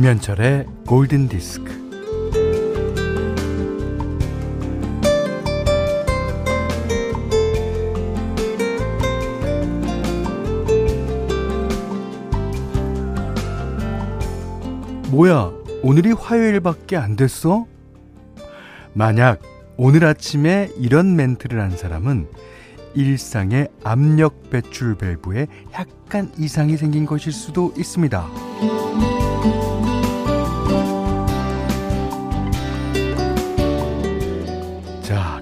김현철의 골든 디스크. 뭐야, 오늘이 화요일밖에 안 됐어? 만약 오늘 아침에 이런 멘트를 한 사람은 일상의 압력 배출 밸브에 약간 이상이 생긴 것일 수도 있습니다.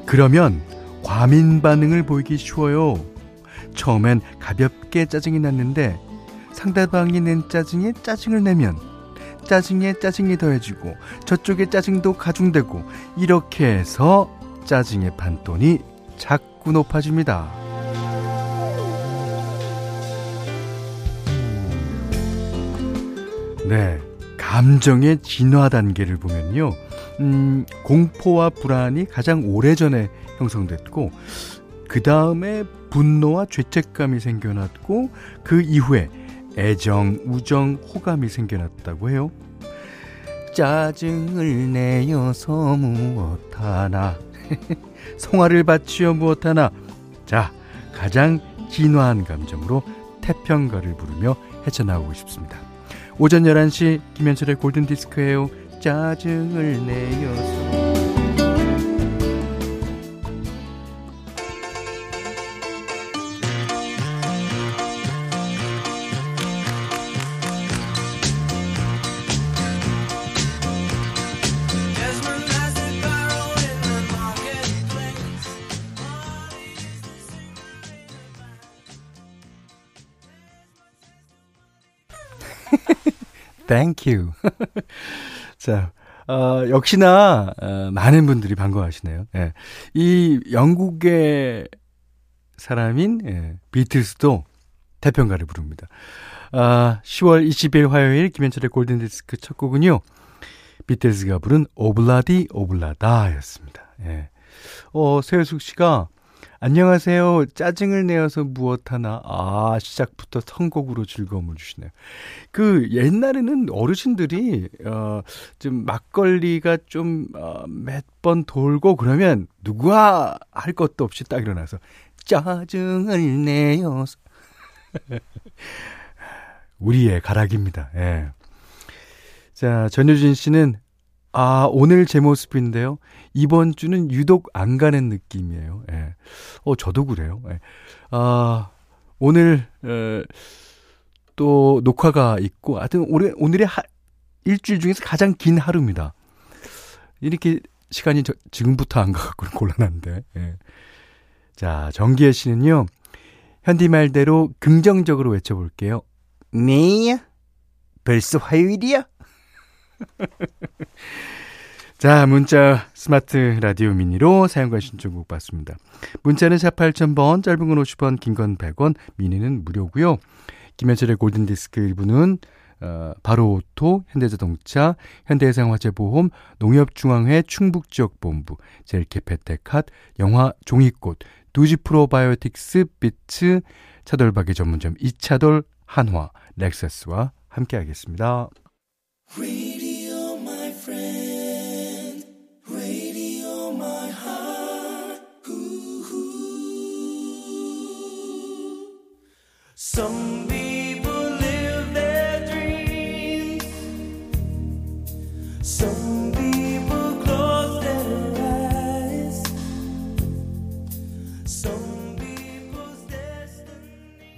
그러면 과민 반응을 보이기 쉬워요. 처음엔 가볍게 짜증이 났는데 상대방이 낸 짜증에 짜증을 내면 짜증에 짜증이 더해지고 저쪽에 짜증도 가중되고 이렇게 해서 짜증의 판돈이 자꾸 높아집니다. 네. 감정의 진화 단계를 보면요. 음, 공포와 불안이 가장 오래전에 형성됐고, 그 다음에 분노와 죄책감이 생겨났고, 그 이후에 애정, 우정, 호감이 생겨났다고 해요. 짜증을 내어서 무엇하나. 성화를 바치어 무엇하나. 자, 가장 진화한 감정으로 태평가를 부르며 헤쳐나오고 싶습니다. 오전 11시 김현철의 골든디스크예요. 짜증을 내어서. Thank you. 자, 어, 역시나, 어, 많은 분들이 반가워하시네요. 예. 이 영국의 사람인, 예, 비틀스도 태평가를 부릅니다. 아, 10월 20일 화요일 김현철의 골든디스크 첫 곡은요, 비틀스가 부른 오블라디 오블라다 였습니다. 예. 어, 세우숙 씨가 안녕하세요. 짜증을 내어서 무엇 하나. 아, 시작부터 선곡으로 즐거움을 주시네요. 그, 옛날에는 어르신들이, 어, 좀 막걸리가 좀, 어, 몇번 돌고 그러면 누구야 할 것도 없이 딱 일어나서 짜증을 내어서. 우리의 가락입니다. 예. 자, 전효진 씨는 아, 오늘 제 모습인데요. 이번 주는 유독 안 가는 느낌이에요. 예. 어, 저도 그래요. 예. 아, 오늘, 에, 또 녹화가 있고, 하여튼 올해, 오늘의 하, 일주일 중에서 가장 긴 하루입니다. 이렇게 시간이 저, 지금부터 안 가갖고 곤란한데. 예. 자, 정기혜 씨는요, 현디 말대로 긍정적으로 외쳐볼게요. 네? 벌써 화요일이야? 자, 문자 스마트 라디오 미니로 사용과 신청곡 받습니다. 문자는 4 8000번, 짧은 건 50원, 긴 건 100원, 미니는 무료고요. 김현철의 골든디스크 일부는 어, 바로오토, 현대자동차, 현대해상화재보험, 농협중앙회 충북지역본부, 젤케페테캇, 영화 종이꽃, 두지 프로바이오틱스, 비츠, 차돌박이 전문점 이차돌, 한화, 렉서스와 함께하겠습니다. Some people live their dreams. Some people close their eyes. Some people's destiny.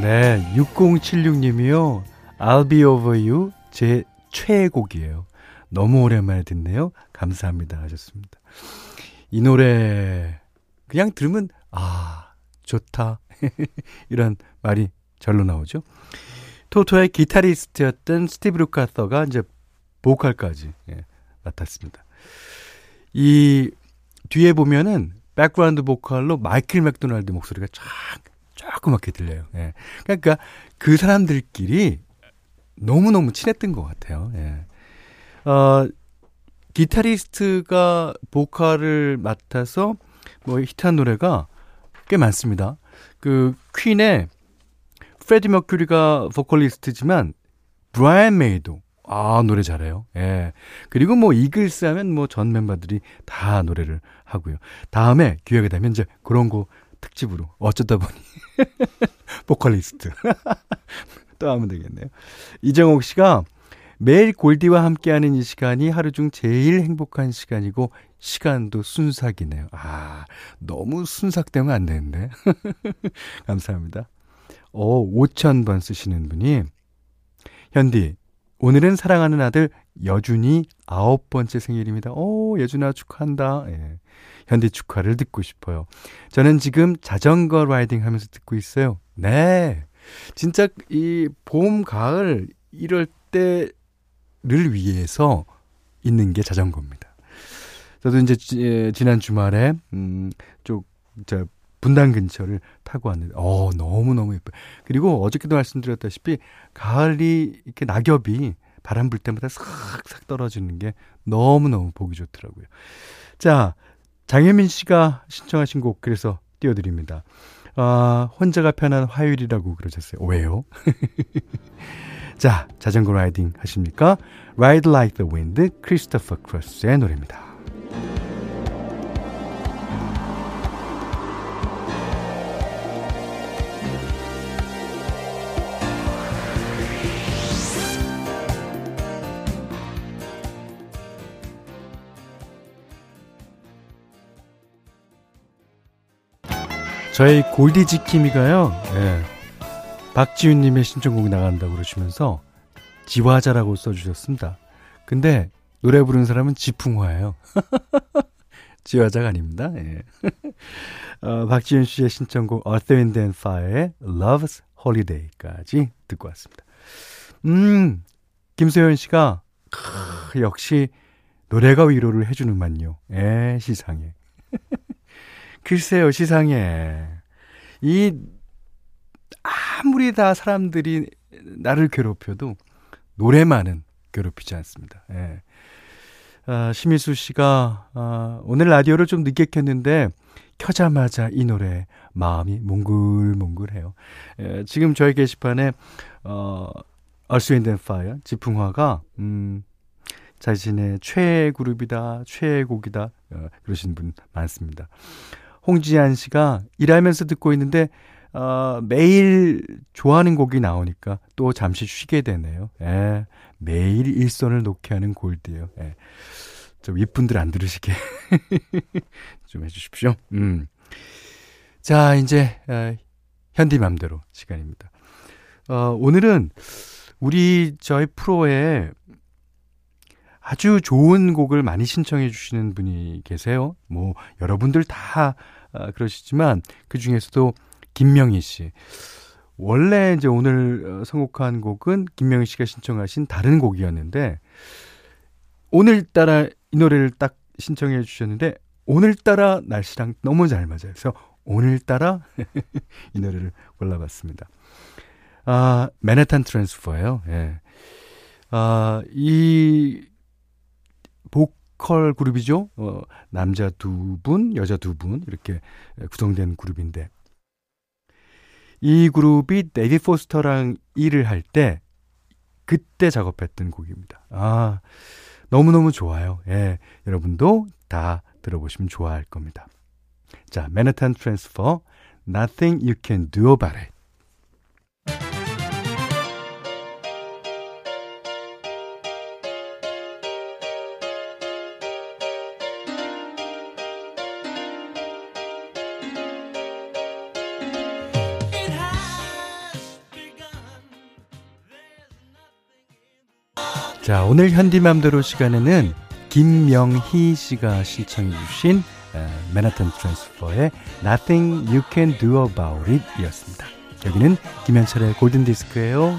네, 6076님이요. I'll be over you. 제 최애곡이에요. 너무 오랜만에 듣네요. 감사합니다. 하셨습니다. 이 노래, 그냥 들으면, 아, 좋다. 이런 말이 절로 나오죠. 토토의 기타리스트였던 스티브 루카서가 이제 보컬까지 예, 맡았습니다. 이 뒤에 보면은 백그라운드 보컬로 마이클 맥도날드 목소리가 쫙 조그맣게 들려요. 예. 그러니까 그 사람들끼리 너무너무 친했던 것 같아요. 예. 어, 기타리스트가 보컬을 맡아서 뭐 히트한 노래가 꽤 많습니다. 그 퀸의 프레디 머큐리가 보컬리스트지만 브라이언 메이도 아, 노래 잘해요. 예. 그리고 뭐 이글스 하면 뭐 전 멤버들이 다 노래를 하고요. 다음에 기회가 되면 이제 그런 거 특집으로 어쩌다 보니 보컬리스트 또 하면 되겠네요. 이정옥 씨가 매일 골디와 함께하는 이 시간이 하루 중 제일 행복한 시간이고 시간도 순삭이네요. 아, 너무 순삭되면 안 되는데. 감사합니다. 어, 5,000번 쓰시는 분이 현디 오늘은 사랑하는 아들 여준이 아홉 번째 생일입니다. 오, 여준아 축하한다. 예. 현디 축하를 듣고 싶어요. 저는 지금 자전거 라이딩 하면서 듣고 있어요. 네. 진짜 이 봄, 가을 이럴 때 를 위해서 있는 게 자전거입니다. 저도 이제 지, 지난 주말에 음쪽저 분당 근처를 타고 왔는데 어 너무 너무 예뻐요. 그리고 어저께도 말씀드렸다시피 가을이 이렇게 낙엽이 바람 불 때마다 싹싹 떨어지는 게 너무 너무 보기 좋더라고요. 자, 장혜민 씨가 신청하신 곡 그래서 띄워드립니다. 아, 혼자가 편한 화요일이라고 그러셨어요. 왜요? 자, 자전거 라이딩 하십니까? Ride Like the Wind, 크리스토퍼 크로스의 노래입니다. 저희 골디 지킴이가요, 예. 박지윤님의 신청곡이 나간다고 그러시면서 지화자라고 써주셨습니다. 근데 노래 부르는 사람은 지풍화예요. 지화자가 아닙니다. 예. 어, 박지윤 씨의 신청곡 Earth, Wind and Fire의 Love's Holiday까지 듣고 왔습니다. 음, 김소연 씨가 크, 역시 노래가 위로를 해주는만요. 예, 시상에. 글쎄요, 시상에. 이, 아무리 다 사람들이 나를 괴롭혀도 노래만은 괴롭히지 않습니다. 예. 아, 심희수 씨가, 아, 오늘 라디오를 좀 늦게 켰는데, 켜자마자 이 노래, 마음이 몽글몽글해요. 예, 지금 저희 게시판에, 어, 얼스 윈드 파이어, 지풍화가, 음, 자신의 최애 그룹이다, 최애 곡이다, 어, 그러신 분 많습니다. 홍지한 씨가 일하면서 듣고 있는데 어, 매일 좋아하는 곡이 나오니까 또 잠시 쉬게 되네요. 예, 매일 일선을 놓게 하는 골드예요. 예. 좀 윗분들 안 들으시게 좀 해주십시오. 음. 자, 이제 어, 현디맘대로 시간입니다. 어, 오늘은 우리 저희 프로에 아주 좋은 곡을 많이 신청해 주시는 분이 계세요. 뭐 여러분들 다 아, 그러시지만 그 중에서도 김명희 씨. 원래 이제 오늘 어, 선곡한 곡은 김명희 씨가 신청하신 다른 곡이었는데 오늘따라 이 노래를 딱 신청해 주셨는데 오늘따라 날씨랑 너무 잘 맞아요. 그래서 오늘따라 이 노래를 골라봤습니다. 아, 맨해튼 트랜스퍼예요. 예. 아, 이 보컬 그룹이죠. 어, 남자 두 분, 여자 두 분 이렇게 구성된 그룹인데 이 그룹이 데이비드 포스터랑 일을 할 때 그때 작업했던 곡입니다. 아, 너무너무 좋아요. 예. 여러분도 다 들어보시면 좋아할 겁니다. 자, 맨해튼 트랜스퍼 Nothing You Can Do About It. 자, 오늘 현디맘대로 시간에는 김명희 씨가 신청해 주신 맨하튼 트랜스퍼의 Nothing You Can Do About It 이었습니다. 여기는 김현철의 골든디스크예요.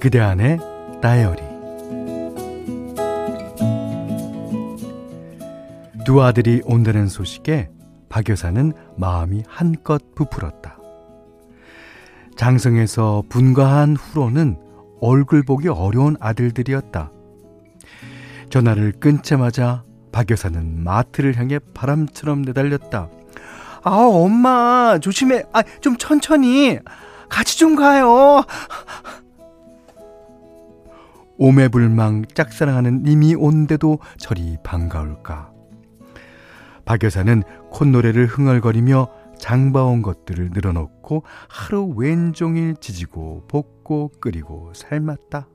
그대 안에 다이어리 두 아들이 온다는 소식에 박 여사는 마음이 한껏 부풀었다. 장성에서 분가한 후로는 얼굴 보기 어려운 아들들이었다. 전화를 끊자마자 박 여사는 마트를 향해 바람처럼 내달렸다. 아, 엄마, 조심해. 아, 좀 천천히. 같이 좀 가요. 오매불망 짝사랑하는 님이 온데도 저리 반가울까. 박 여사는 콧노래를 흥얼거리며 장바온 것들을 늘어놓고 하루 왼종일 지지고 볶고 끓이고 삶았다.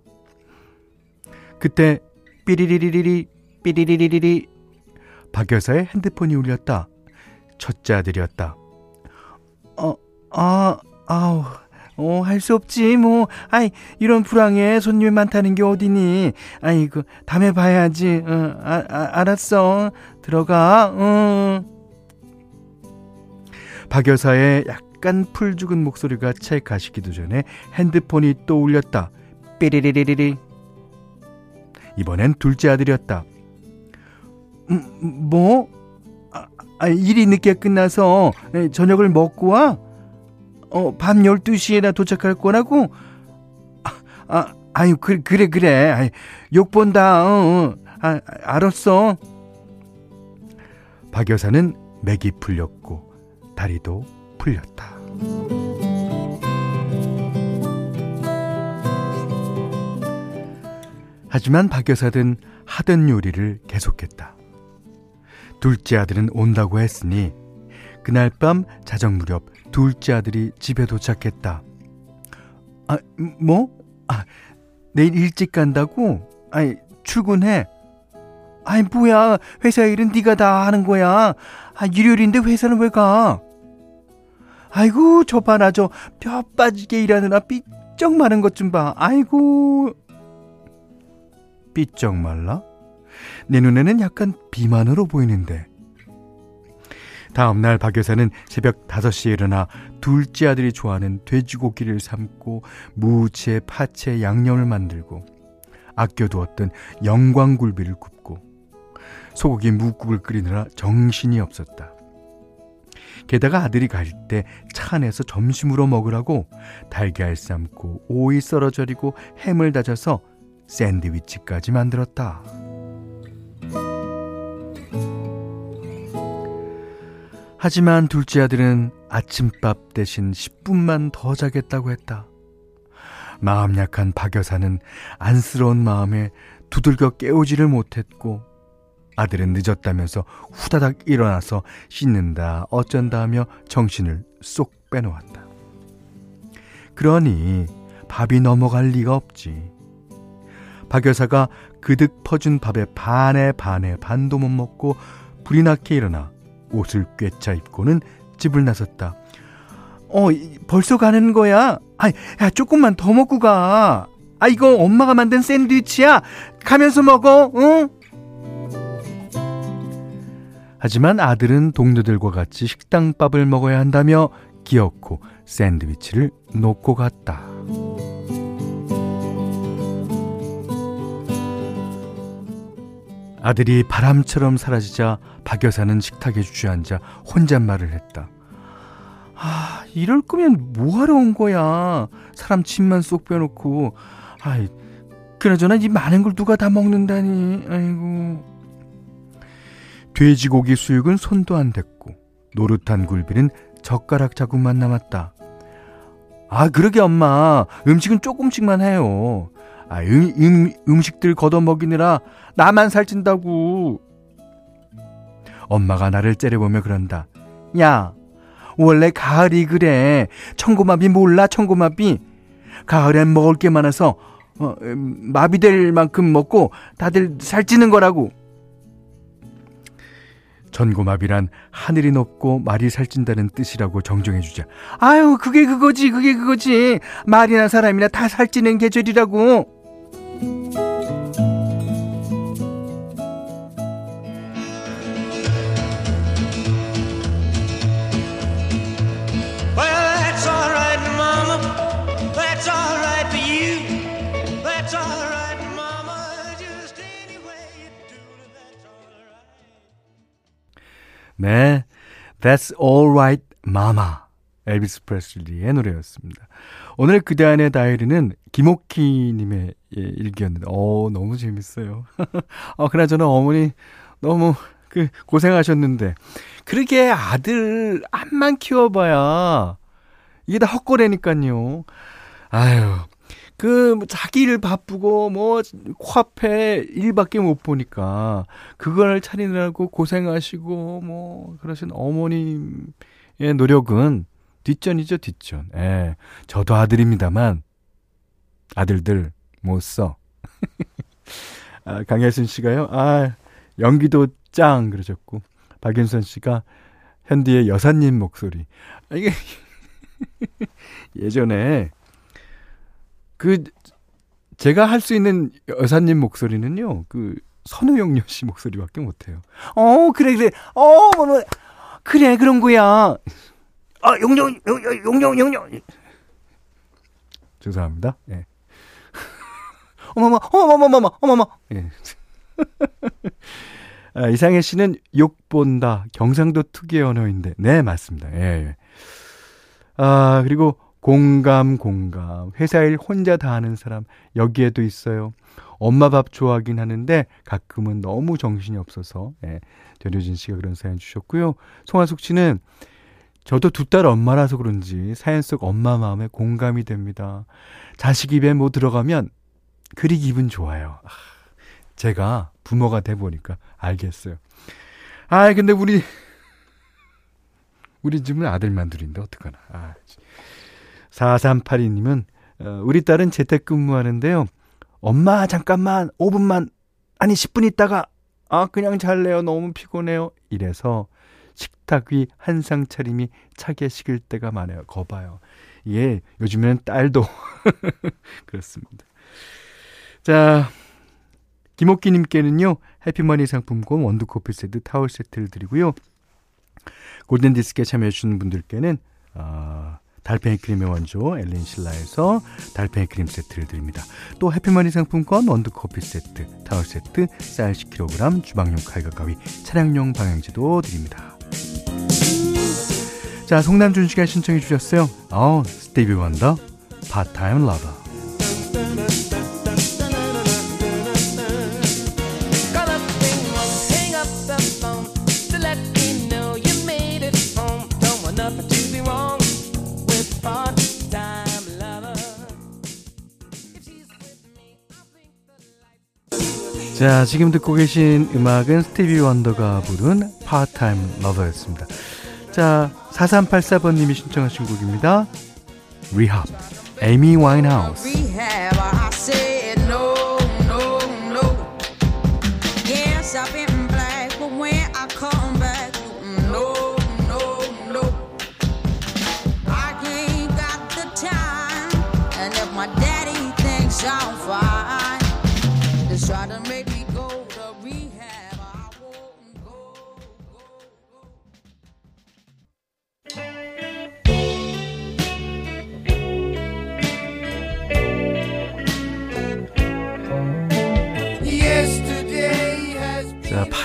그때 삐리리리리리 삐리리리리리 박 여사의 핸드폰이 울렸다. 첫째 아들이었다. 어, 아, 아우, 어, 할 수 없지, 뭐. 아이, 이런 불황에 손님이 많다는 게 어디니. 아이, 그, 다음에 봐야지. 어, 아, 아, 알았어. 들어가, 어. 박 여사의 약간 풀 죽은 목소리가 채 가시기도 전에 핸드폰이 또 울렸다. 삐리리리리리. 이번엔 둘째 아들이었다. 음, 뭐? 아, 아, 일이 늦게 끝나서 저녁을 먹고 와? 어, 밤 12시에나 도착할 거라고? 아, 아 아유, 그, 그래, 그래. 아이, 욕 본다. 어, 어. 아, 알았어. 박 여사는 맥이 풀렸고, 다리도 풀렸다. 하지만 박 여사는 하던 요리를 계속했다. 둘째 아들은 온다고 했으니 그날 밤 자정 무렵 둘째 아들이 집에 도착했다. 아, 뭐? 아, 내일 일찍 간다고? 아니, 출근해. 아이, 뭐야. 회사 일은 네가 다 하는 거야. 아, 일요일인데 회사는 왜 가? 아이고, 저 봐라, 저 뼈 빠지게 일하느라 삐쩍 마른 것 좀 봐. 아이고. 삐쩍 말라? 내 눈에는 약간 비만으로 보이는데. 다음 날 박 여사는 새벽 5시에 일어나 둘째 아들이 좋아하는 돼지고기를 삶고 무채, 파채, 양념을 만들고 아껴두었던 영광굴비를 굽고 소고기 묵국을 끓이느라 정신이 없었다. 게다가 아들이 갈 때 차 안에서 점심으로 먹으라고 달걀 삶고 오이 썰어 절이고 햄을 다져서 샌드위치까지 만들었다. 하지만 둘째 아들은 아침밥 대신 10분만 더 자겠다고 했다. 마음 약한 박 여사는 안쓰러운 마음에 두들겨 깨우지를 못했고 아들은 늦었다면서 후다닥 일어나서 씻는다 어쩐다 하며 정신을 쏙 빼놓았다. 그러니 밥이 넘어갈 리가 없지. 박 여사가 그득 퍼준 밥에 반에 반에 반도 못 먹고 불이 나게 일어나 옷을 꿰차 입고는 집을 나섰다. 어, 벌써 가는 거야? 아, 야, 조금만 더 먹고 가. 아, 이거 엄마가 만든 샌드위치야. 가면서 먹어, 응? 하지만 아들은 동료들과 같이 식당밥을 먹어야 한다며 기어코 샌드위치를 놓고 갔다. 아들이 바람처럼 사라지자 박 여사는 식탁에 주저앉아 혼잣말을 했다. 아, 이럴 거면 뭐하러 온 거야? 사람 침만 쏙 빼놓고. 아이, 그나저나 이 많은 걸 누가 다 먹는다니. 아이고. 돼지고기 수육은 손도 안 댔고, 노릇한 굴비는 젓가락 자국만 남았다. 아, 그러게 엄마. 음식은 조금씩만 해요. 아, 음, 음, 음식들 걷어 먹이느라 나만 살찐다고. 엄마가 나를 째려보며 그런다. 야, 원래 가을이 그래. 청고마비 몰라, 청고마비. 가을엔 먹을 게 많아서, 어, 음, 마비될 만큼 먹고 다들 살찌는 거라고. 전고마비란 하늘이 높고 말이 살찐다는 뜻이라고 정정해주자. 아유, 그게 그거지, 그게 그거지. 말이나 사람이나 다 살찌는 계절이라고. 네, That's Alright Mama 엘비스 프레슬리의 노래였습니다. 오늘 그대 안의 다이어리는 김옥희님의 예, 일기였는데, 어 너무 재밌어요. 어, 그나저나 어머니 너무 그 고생하셨는데, 그러게 아들 암만 키워봐야 이게 다 헛거래니까요. 아유, 그 자기 일 바쁘고 뭐 코앞에 일밖에 못 보니까 그걸 차리느라고 고생하시고 뭐 그러신 어머님의 노력은 뒷전이죠, 뒷전. 예. 저도 아들입니다만 아들들 못 써. 아, 강혜순 씨가요. 아, 연기도 짱 그러셨고 박윤선 씨가 현디의 여사님 목소리. 아, 이게 예전에 그 제가 할 수 있는 여사님 목소리는요. 그 선우용녀 씨 목소리밖에 못 해요. 어, 그래 그래. 어, 뭐, 뭐 그래 그런 거야. 아, 용용 용용 용용. 죄송합니다. 예. 어머머, 어머머머머, 어머머. 예. 아, 이상해 씨는 욕 본다. 경상도 특유의 언어인데. 네, 맞습니다. 예. 예. 아, 그리고 공감, 공감. 회사 일 혼자 다 하는 사람, 여기에도 있어요. 엄마 밥 좋아하긴 하는데 가끔은 너무 정신이 없어서, 예. 전효진 씨가 그런 사연 주셨고요. 송하숙 씨는 저도 두 딸 엄마라서 그런지 사연 속 엄마 마음에 공감이 됩니다. 자식 입에 뭐 들어가면 그리 기분 좋아요. 아, 제가 부모가 돼 보니까 알겠어요. 아, 근데 우리 우리 집은 아들만 둘인데 어떡하나. 아, 4382님은, 어, 우리 딸은 재택근무하는데요. 엄마, 잠깐만, 5분만, 아니, 10분 있다가, 아, 그냥 잘래요. 너무 피곤해요. 이래서 식탁 위 한상 차림이 차게 식을 때가 많아요. 거봐요. 예, 요즘에는 딸도 그렇습니다. 자, 김옥기님께는요, 해피머니 상품권 원두커피 세트, 타월 세트를 드리고요. 골든디스크에 참여해주시는 분들께는, 어, 달팽이 크림의 원조 엘렌 실라에서 달팽이 크림 세트를 드립니다. 또 해피머니 상품권 원두커피 세트, 타월 세트, 쌀 10kg, 주방용 칼과 가위, 차량용 방향제도 드립니다. 자, 송남준 씨가 신청해 주셨어요. 어, 스티비 원더, 파타임 러버. 자, 지금 듣고 계신 음악은 스티비 원더가 부른 파트타임 러버였습니다. 자, 4384번님이 신청하신 곡입니다. Rehab, Amy Winehouse. 자,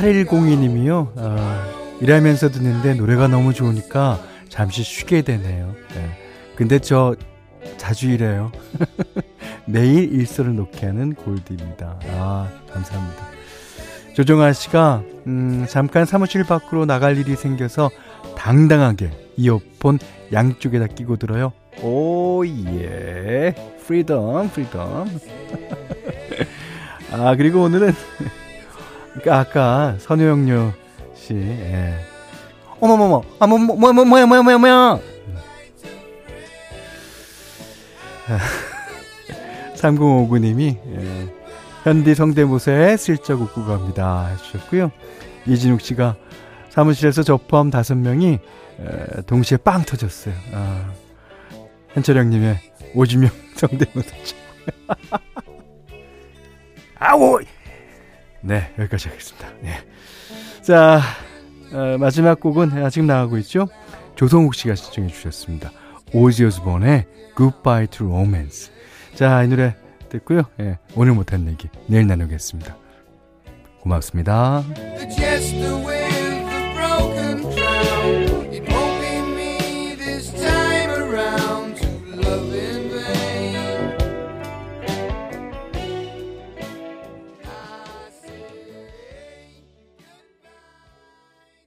8102님이요. 아, 일하면서 듣는데 노래가 너무 좋으니까 잠시 쉬게 되네요. 네. 근데 저 자주 이래요. 매일 일손을 놓게 하는 골드입니다. 아, 감사합니다. 조정아 씨가, 음, 잠깐 사무실 밖으로 나갈 일이 생겨서 당당하게 이어폰 양쪽에다 끼고 들어요. 오, 예. Freedom, freedom. 아, 그리고 오늘은 그러니까 아까 선우영료 씨, 예. 어머머머, 아, 뭐, 뭐, 뭐, 뭐, 뭐야, 뭐야, 뭐야, 뭐야. 3059님이, 예. 현디 성대모사에 슬쩍 웃고 갑니다. 해주셨고요. 이진욱 씨가 사무실에서 저 포함 다섯 명이 에, 동시에 빵 터졌어요. 아, 현철형님의 오지명 성대모사. 아오! 네, 여기까지 하겠습니다. 네. 자, 어, 마지막 곡은 지금 나가고 있죠? 조성욱 씨가 시청해 주셨습니다. 오지 오즈본의 Goodbye to Romance. 자, 이 노래 듣고요. 예, 오늘 못한 얘기 내일 나누겠습니다. 고맙습니다.